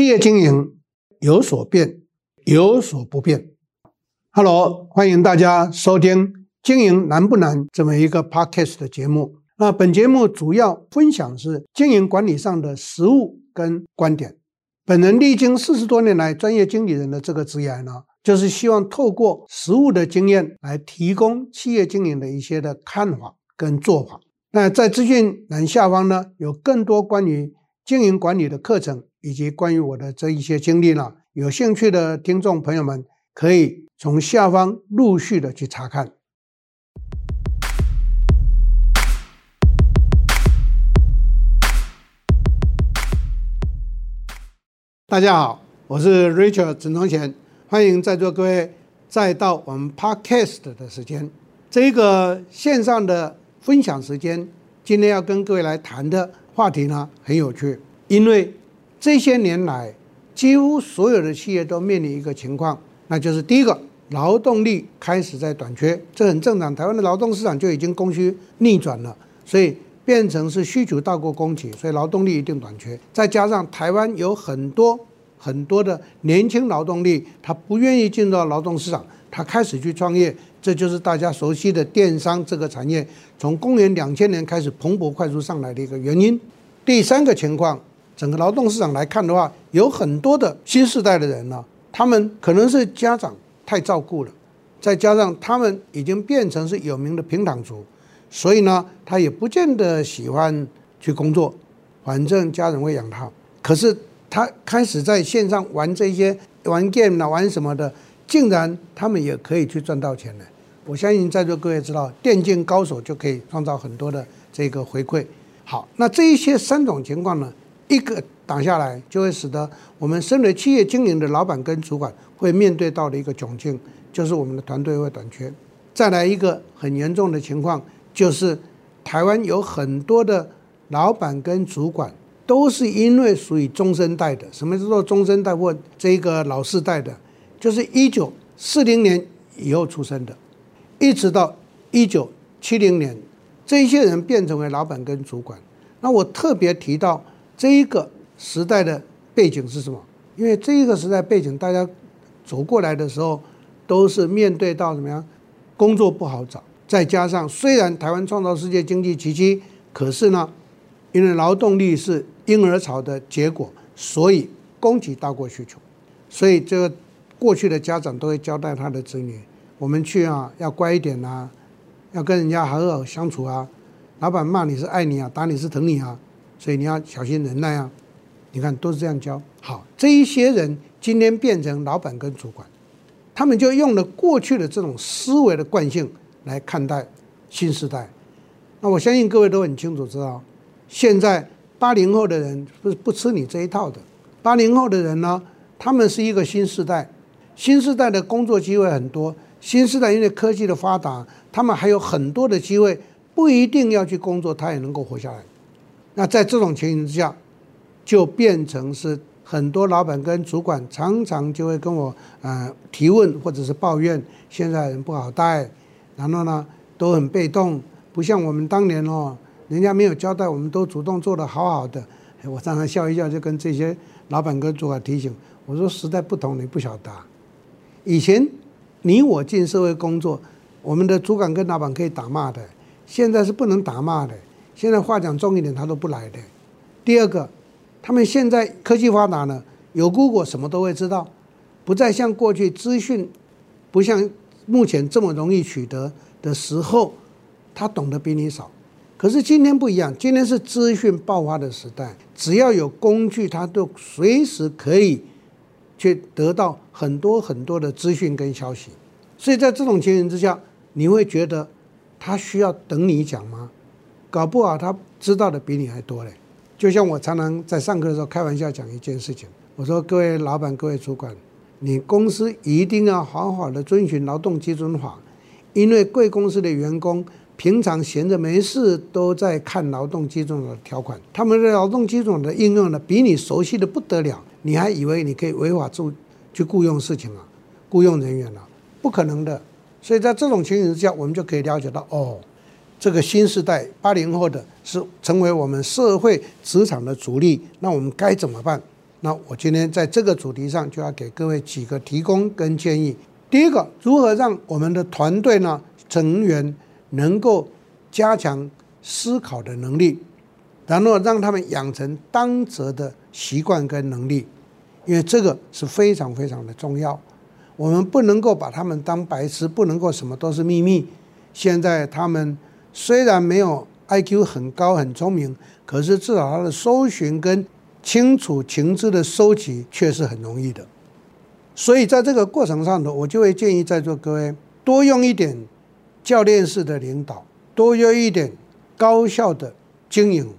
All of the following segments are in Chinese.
企业经营有所变，有所不变。Hello，欢迎大家收听《经营难不难》这么一个 Podcast 的节目。那本节目主要分享是经营管理上的实务跟观点。本人历经四十多年来专业经理人的这个职业呢，就是希望透过实务的经验来提供企业经营的一些的看法跟做法。那在资讯栏下方呢，有更多关于经营管理的课程，以及关于我的这一些经历呢，有兴趣的听众朋友们可以从下方陆续的去查看。大家好，我是 Richard 陈宗贤，欢迎在座各位再到我们 Podcast 的时间，这个线上的。分享时间，今天要跟各位来谈的话题呢，很有趣，因为这些年来，几乎所有的企业都面临一个情况，那就是第一个，劳动力开始在短缺，这很正常。台湾的劳动市场就已经供需逆转了，所以变成是需求大过供给，所以劳动力一定短缺。再加上台湾有很多很多的年轻劳动力，他不愿意进入到劳动市场，他开始去创业。这就是大家熟悉的电商这个产业，从公元两千年开始蓬勃快速上来的一个原因。第三个情况，整个劳动市场来看的话，有很多的新时代的人呢，他们可能是家长太照顾了，再加上他们已经变成是有名的平躺族，所以呢，他也不见得喜欢去工作，反正家人会养他。可是他开始在线上玩这些玩 game 啊，玩什么的。竟然他们也可以去赚到钱了。我相信在座各位知道，电竞高手就可以创造很多的这个回馈。好，那这一些三种情况呢，一个挡下来，就会使得我们身为企业经营的老板跟主管会面对到的一个窘境，就是我们的团队会短缺。再来一个很严重的情况，就是台湾有很多的老板跟主管都是因为属于中生代的。什么叫做中生代或这个老世代的？就是一九四零年以后出生的，一直到一九七零年，这些人变成为老板跟主管。那我特别提到这一个时代的背景是什么？因为这一个时代背景，大家走过来的时候，都是面对到怎么样？工作不好找，再加上虽然台湾创造世界经济奇迹，可是呢，因为劳动力是婴儿潮的结果，所以供给大过需求，所以这个。过去的家长都会交代他的子女：我们去啊，要乖一点啊，要跟人家好好相处啊。老板骂你是爱你啊，打你是疼你啊，所以你要小心忍耐啊。你看都是这样教。好，这一些人今天变成老板跟主管，他们就用了过去的这种思维的惯性来看待新时代。那我相信各位都很清楚知道，现在八零后的人不不吃你这一套的。八零后的人呢，他们是一个新时代。新时代的工作机会很多，新时代因为科技的发达，他们还有很多的机会，不一定要去工作，他也能够活下来。那在这种情形之下，就变成是很多老板跟主管常常就会跟我呃提问或者是抱怨，现在人不好带，然后呢都很被动，不像我们当年哦，人家没有交代，我们都主动做得好好的。我常常笑一笑，就跟这些老板跟主管提醒，我说时代不同，你不晓得。以前，你我进社会工作，我们的主管跟老板可以打骂的，现在是不能打骂的。现在话讲重一点，他都不来的。第二个，他们现在科技发达了，有 Google 什么都会知道，不再像过去资讯，不像目前这么容易取得的时候，他懂得比你少。可是今天不一样，今天是资讯爆发的时代，只要有工具，他都随时可以。去得到很多很多的资讯跟消息，所以在这种情形之下，你会觉得他需要等你讲吗？搞不好他知道的比你还多嘞。就像我常常在上课的时候开玩笑讲一件事情，我说各位老板、各位主管，你公司一定要好好的遵循劳动基准法，因为贵公司的员工平常闲着没事都在看劳动基准的条款，他们的劳动基准的应用呢，比你熟悉的不得了。你还以为你可以违法做去雇佣事情啊，雇佣人员啊，不可能的。所以在这种情形之下，我们就可以了解到，哦，这个新时代八零后的是成为我们社会职场的主力，那我们该怎么办？那我今天在这个主题上就要给各位几个提供跟建议。第一个，如何让我们的团队呢成员能够加强思考的能力，然后让他们养成当责的习惯跟能力，因为这个是非常非常的重要。我们不能够把他们当白痴，不能够什么都是秘密。现在他们虽然没有 IQ 很高很聪明，可是至少他的搜寻跟清楚情资的收集却是很容易的。所以在这个过程上头，我就会建议在座各位多用一点教练式的领导，多用一点高效的经营，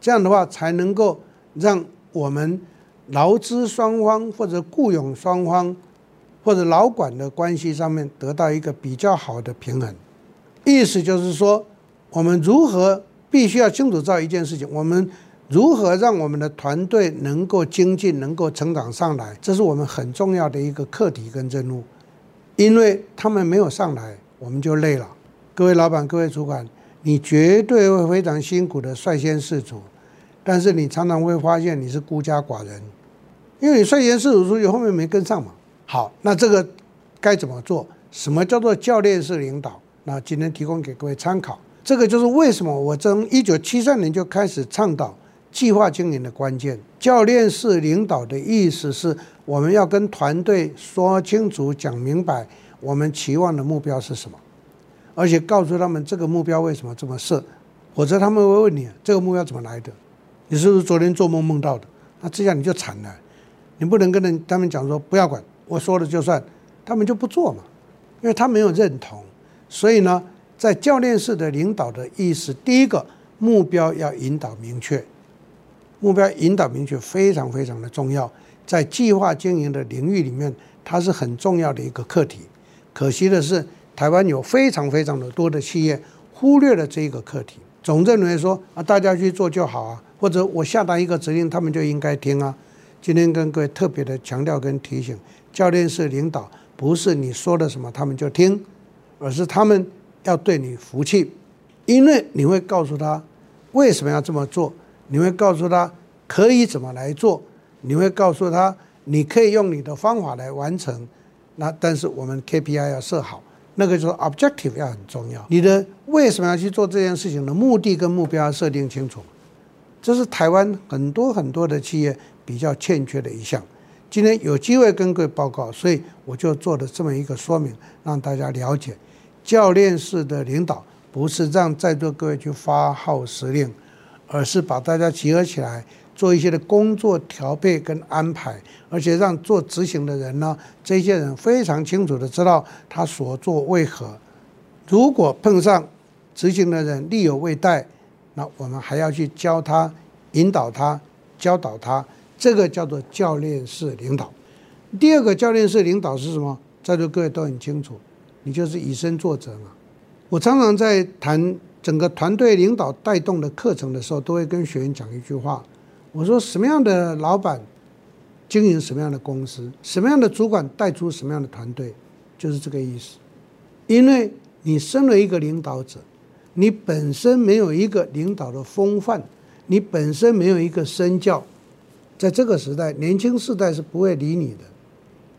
这样的话才能够让我们劳资双方或者雇佣双方。或者劳管的关系上面得到一个比较好的平衡，意思就是说，我们如何必须要清楚知道一件事情，我们如何让我们的团队能够精进、能够成长上来，这是我们很重要的一个课题跟任务。因为他们没有上来，我们就累了。各位老板、各位主管，你绝对会非常辛苦的率先试主，但是你常常会发现你是孤家寡人，因为你率先试主出去，后面没跟上嘛。好，那这个该怎么做？什么叫做教练式领导？那今天提供给各位参考。这个就是为什么我从一九七三年就开始倡导计划经营的关键。教练式领导的意思是，我们要跟团队说清楚、讲明白，我们期望的目标是什么，而且告诉他们这个目标为什么这么设。否则他们会问你，这个目标怎么来的？你是不是昨天做梦梦到的？那这样你就惨了。你不能跟人他们讲说不要管。我说了就算，他们就不做嘛，因为他没有认同。所以呢，在教练式的领导的意思，第一个目标要引导明确，目标引导明确非常非常的重要，在计划经营的领域里面，它是很重要的一个课题。可惜的是，台湾有非常非常的多的企业忽略了这一个课题，总认为说啊，大家去做就好啊，或者我下达一个指令，他们就应该听啊。今天跟各位特别的强调跟提醒。教练式领导不是你说的什么他们就听，而是他们要对你服气，因为你会告诉他为什么要这么做，你会告诉他可以怎么来做，你会告诉他你可以用你的方法来完成。那但是我们 KPI 要设好，那个就是 objective 要很重要。你的为什么要去做这件事情的目的跟目标要设定清楚，这是台湾很多很多的企业比较欠缺的一项。今天有机会跟各位报告，所以我就做了这么一个说明，让大家了解，教练式的领导不是让在座各位去发号施令，而是把大家集合起来，做一些的工作调配跟安排，而且让做执行的人呢，这些人非常清楚的知道他所做为何。如果碰上执行的人力有未逮，那我们还要去教他、引导他、教导他。这个叫做教练式领导。第二个教练式领导是什么？在座各位都很清楚，你就是以身作则嘛。我常常在谈整个团队领导带动的课程的时候，都会跟学员讲一句话：我说什么样的老板经营什么样的公司，什么样的主管带出什么样的团队，就是这个意思。因为你身为一个领导者，你本身没有一个领导的风范，你本身没有一个身教。在这个时代，年轻世代是不会理你的，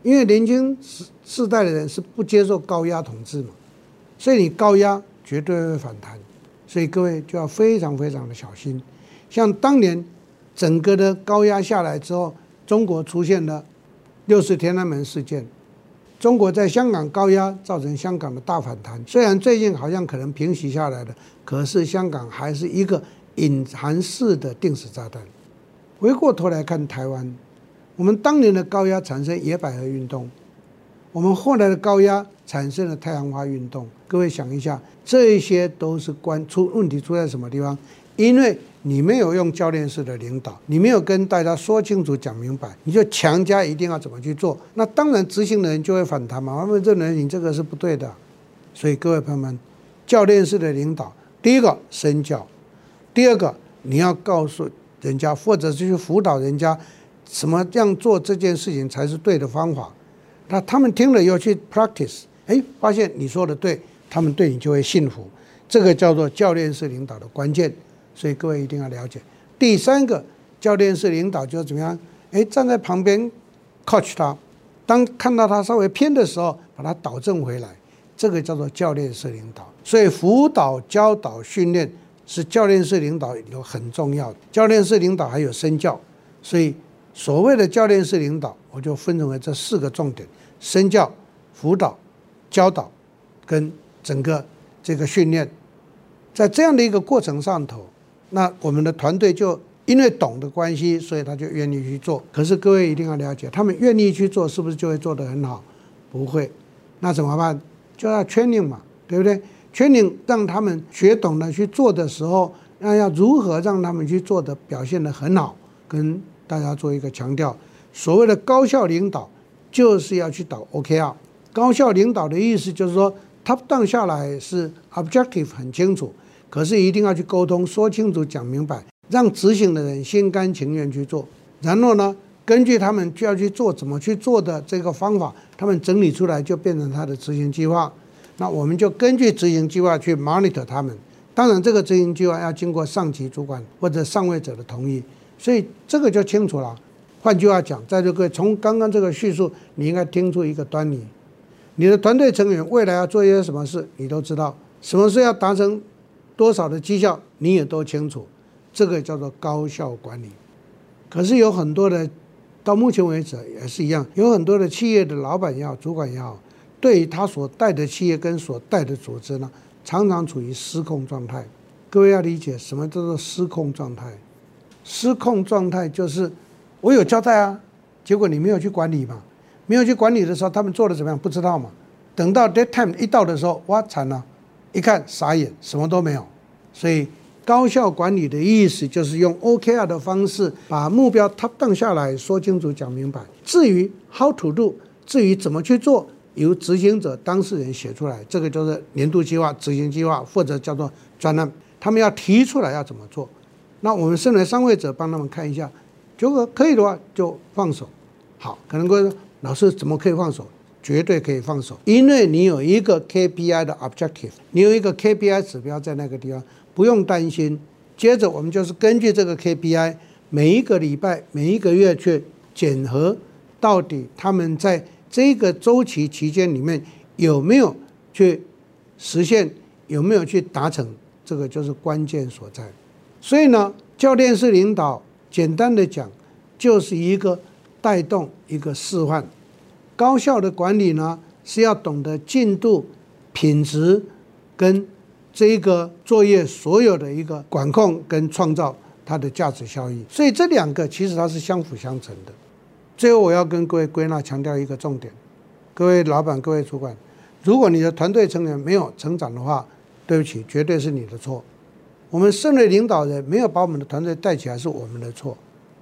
因为年轻世代的人是不接受高压统治嘛，所以你高压绝对会反弹，所以各位就要非常非常的小心。像当年整个的高压下来之后，中国出现了六四天安门事件，中国在香港高压造成香港的大反弹，虽然最近好像可能平息下来了，可是香港还是一个隐含式的定时炸弹。回过头来看台湾，我们当年的高压产生野百合运动，我们后来的高压产生了太阳花运动。各位想一下，这些都是关出问题出在什么地方？因为你没有用教练式的领导，你没有跟大家说清楚、讲明白，你就强加一定要怎么去做，那当然执行的人就会反弹嘛。他们认为你这个是不对的。所以各位朋友们，教练式的领导，第一个身教，第二个你要告诉。人家或者是去辅导人家，什么样做这件事情才是对的方法？那他们听了以后去 practice，哎，发现你说的对，他们对你就会信服。这个叫做教练式领导的关键，所以各位一定要了解。第三个教练式领导就是怎么样？哎，站在旁边 coach 他，当看到他稍微偏的时候，把他导正回来，这个叫做教练式领导。所以辅导、教导、训练是教练式领导有很重要的。教练式领导还有身教，所以所谓的教练式领导，我就分成为这四个重点：身教、辅导、教导跟整个这个训练。在这样的一个过程上头，那我们的团队就因为懂的关系，所以他就愿意去做。可是各位一定要了解，他们愿意去做，是不是就会做得很好？不会。那怎么办？就要圈领嘛，对不对圈领让他们学懂了去做的时候，那要如何让他们去做的表现得很好？跟大家做一个强调，所谓的高效领导，就是要去导 OKR。高效领导的意思就是说。Top down 下来是 objective 很清楚，可是一定要去沟通，说清楚、讲明白，让执行的人心甘情愿去做。然后呢，根据他们就要去做怎么去做的这个方法，他们整理出来就变成他的执行计划。那我们就根据执行计划去 monitor 他们。当然，这个执行计划要经过上级主管或者上位者的同意，所以这个就清楚了。换句话讲，在这个从刚刚这个叙述，你应该听出一个端倪。你的团队成员未来要做一些什么事，你都知道；什么事要达成多少的绩效，你也都清楚。这个叫做高效管理。可是有很多的，到目前为止也是一样，有很多的企业的老板也好，主管也好，对于他所带的企业跟所带的组织呢，常常处于失控状态。各位要理解什么叫做失控状态？失控状态就是我有交代啊，结果你没有去管理嘛。没有去管理的时候，他们做的怎么样？不知道嘛。等到 deadtime 一到的时候，哇，惨了！一看傻眼，什么都没有。所以高效管理的意思就是用 OKR 的方式，把目标 top down 下来，说清楚、讲明白。至于 how to do，至于怎么去做，由执行者当事人写出来，这个就是年度计划、执行计划，或者叫做专案。他们要提出来要怎么做，那我们身为上位者帮他们看一下，如果可以的话就放手。好，可能各位说。老师怎么可以放手？绝对可以放手，因为你有一个 KPI 的 objective，你有一个 KPI 指标在那个地方，不用担心。接着我们就是根据这个 KPI，每一个礼拜、每一个月去检核，到底他们在这个周期期间里面有没有去实现，有没有去达成，这个就是关键所在。所以呢，教练式领导，简单的讲，就是一个。带动一个示范，高效的管理呢，是要懂得进度、品质跟这一个作业所有的一个管控跟创造它的价值效益。所以这两个其实它是相辅相成的。最后我要跟各位归纳强调一个重点：各位老板、各位主管，如果你的团队成员没有成长的话，对不起，绝对是你的错。我们身为领导人，没有把我们的团队带起来是我们的错。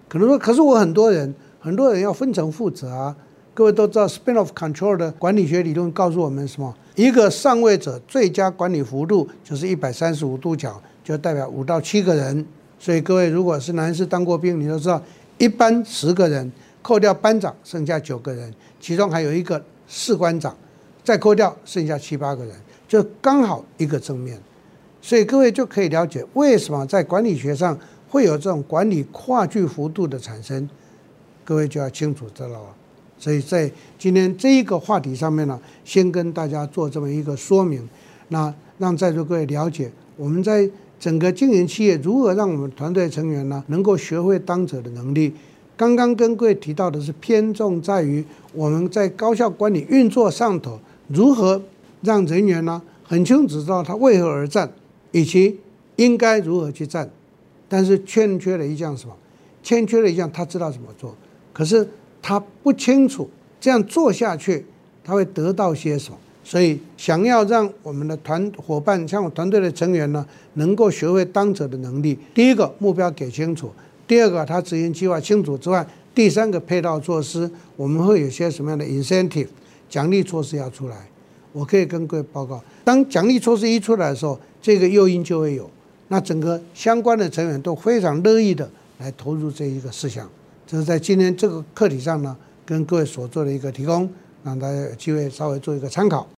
可能说，可是我很多人。很多人要分层负责啊，各位都知道 span of control 的管理学理论告诉我们什么？一个上位者最佳管理幅度就是一百三十五度角，就代表五到七个人。所以各位如果是男士当过兵，你都知道，一班十个人，扣掉班长，剩下九个人，其中还有一个士官长，再扣掉剩下七八个人，就刚好一个正面。所以各位就可以了解为什么在管理学上会有这种管理跨距幅度的产生。各位就要清楚知道了，所以在今天这一个话题上面呢，先跟大家做这么一个说明，那让在座各位了解，我们在整个经营企业如何让我们团队成员呢能够学会当者的能力。刚刚跟各位提到的是偏重在于我们在高效管理运作上头，如何让人员呢很清楚知道他为何而战，以及应该如何去战，但是欠缺了一项什么？欠缺了一项，他知道怎么做。可是他不清楚这样做下去他会得到些什么，所以想要让我们的团伙伴，像我团队的成员呢，能够学会当者的能力。第一个目标给清楚，第二个他执行计划清楚之外，第三个配套措施，我们会有些什么样的 incentive 奖励措施要出来。我可以跟各位报告，当奖励措施一出来的时候，这个诱因就会有，那整个相关的成员都非常乐意的来投入这一个事项。这是在今天这个课题上呢，跟各位所做的一个提供，让大家有机会稍微做一个参考。